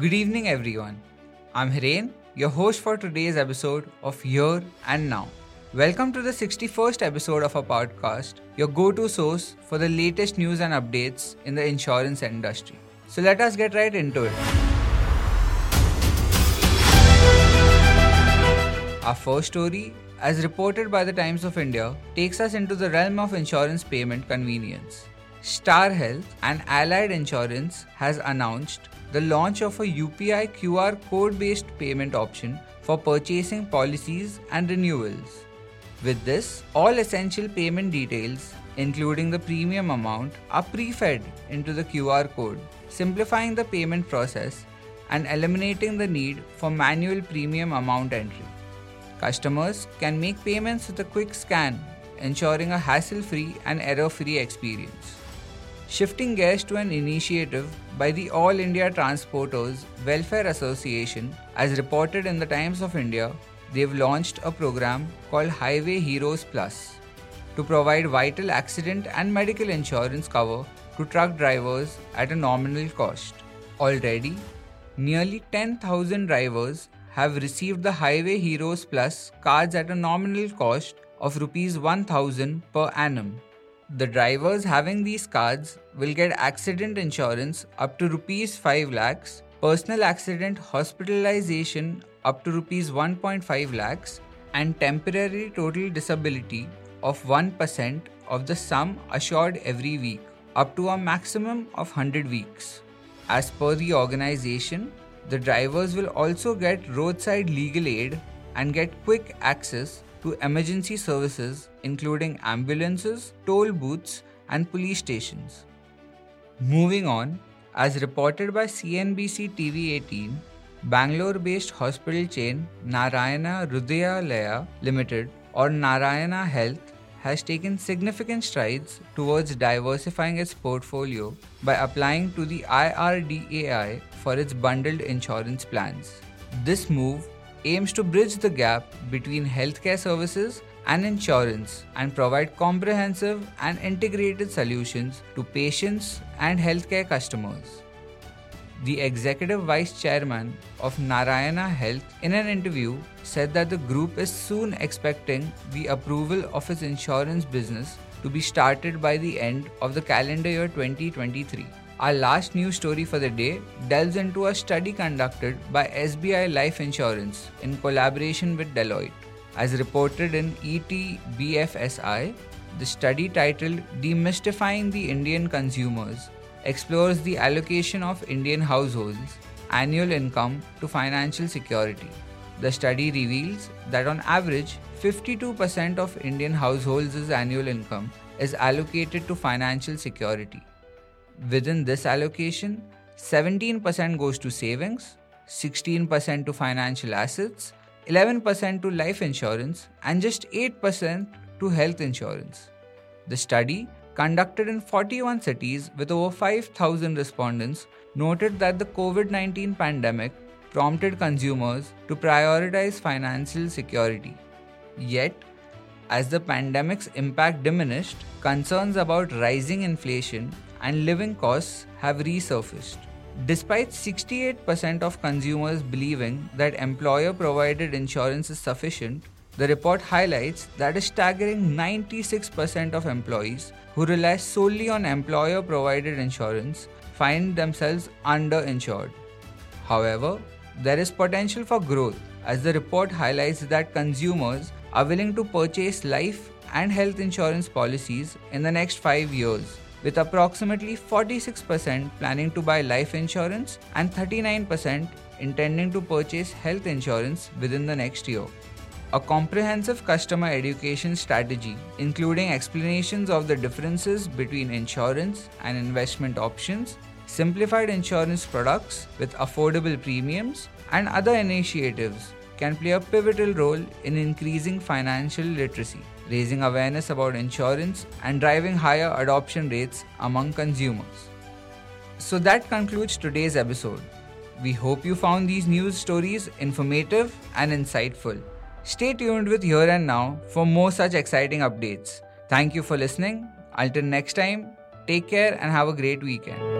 Good evening, everyone. I'm Hiren, your host for today's episode of Here and Now. Welcome to the 61st episode of our podcast, your go to source for the latest news and updates in the insurance industry. So let us get right into it. Our first story, as reported by the Times of India, takes us into the realm of insurance payment convenience. Star Health and Allied Insurance has announced the launch of a UPI QR code based payment option for purchasing policies and renewals. With this, all essential payment details, including the premium amount, are pre fed into the QR code, simplifying the payment process and eliminating the need for manual premium amount entry. Customers can make payments with a quick scan, ensuring a hassle free and error free experience. Shifting gears to an initiative by the All India Transporters Welfare Association, as reported in the Times of India, they've launched a program called Highway Heroes Plus to provide vital accident and medical insurance cover to truck drivers at a nominal cost. Already, nearly 10,000 drivers have received the Highway Heroes Plus cards at a nominal cost of rupees 1000 per annum. The drivers having these cards will get accident insurance up to rupees 5 lakhs, personal accident hospitalization up to rupees 1.5 lakhs and temporary total disability of 1% of the sum assured every week up to a maximum of 100 weeks. As per the organization, the drivers will also get roadside legal aid and get quick access to emergency services including ambulances, toll booths, and police stations. Moving on, as reported by CNBC TV 18, Bangalore based hospital chain Narayana Hrudayalaya Limited or Narayana Health has taken significant strides towards diversifying its portfolio by applying to the IRDAI for its bundled insurance plans. This move aims to bridge the gap between healthcare services and insurance and provide comprehensive and integrated solutions to patients and healthcare customers. The executive vice chairman of Narayana Health, in an interview, said that the group is soon expecting the approval of its insurance business to be started by the end of the calendar year 2023. Our last news story for the day delves into a study conducted by SBI Life Insurance in collaboration with Deloitte. As reported in ET the study titled Demystifying the Indian Consumers explores the allocation of Indian households' annual income to financial security. The study reveals that on average, 52% of Indian households' annual income is allocated to financial security. Within this allocation, 17% goes to savings, 16% to financial assets, 11% to life insurance, and just 8% to health insurance. The study, conducted in 41 cities with over 5,000 respondents, noted that the COVID 19 pandemic prompted consumers to prioritize financial security. Yet, as the pandemic's impact diminished, concerns about rising inflation and living costs have resurfaced. Despite 68% of consumers believing that employer provided insurance is sufficient, the report highlights that a staggering 96% of employees who rely solely on employer provided insurance find themselves underinsured. However, there is potential for growth as the report highlights that consumers are willing to purchase life and health insurance policies in the next 5 years with approximately 46% planning to buy life insurance and 39% intending to purchase health insurance within the next year. A comprehensive customer education strategy, including explanations of the differences between insurance and investment options, simplified insurance products with affordable premiums, and other initiatives, can play a pivotal role in increasing financial literacy raising awareness about insurance, and driving higher adoption rates among consumers. So that concludes today's episode. We hope you found these news stories informative and insightful. Stay tuned with Here and Now for more such exciting updates. Thank you for listening. Until next time, take care and have a great weekend.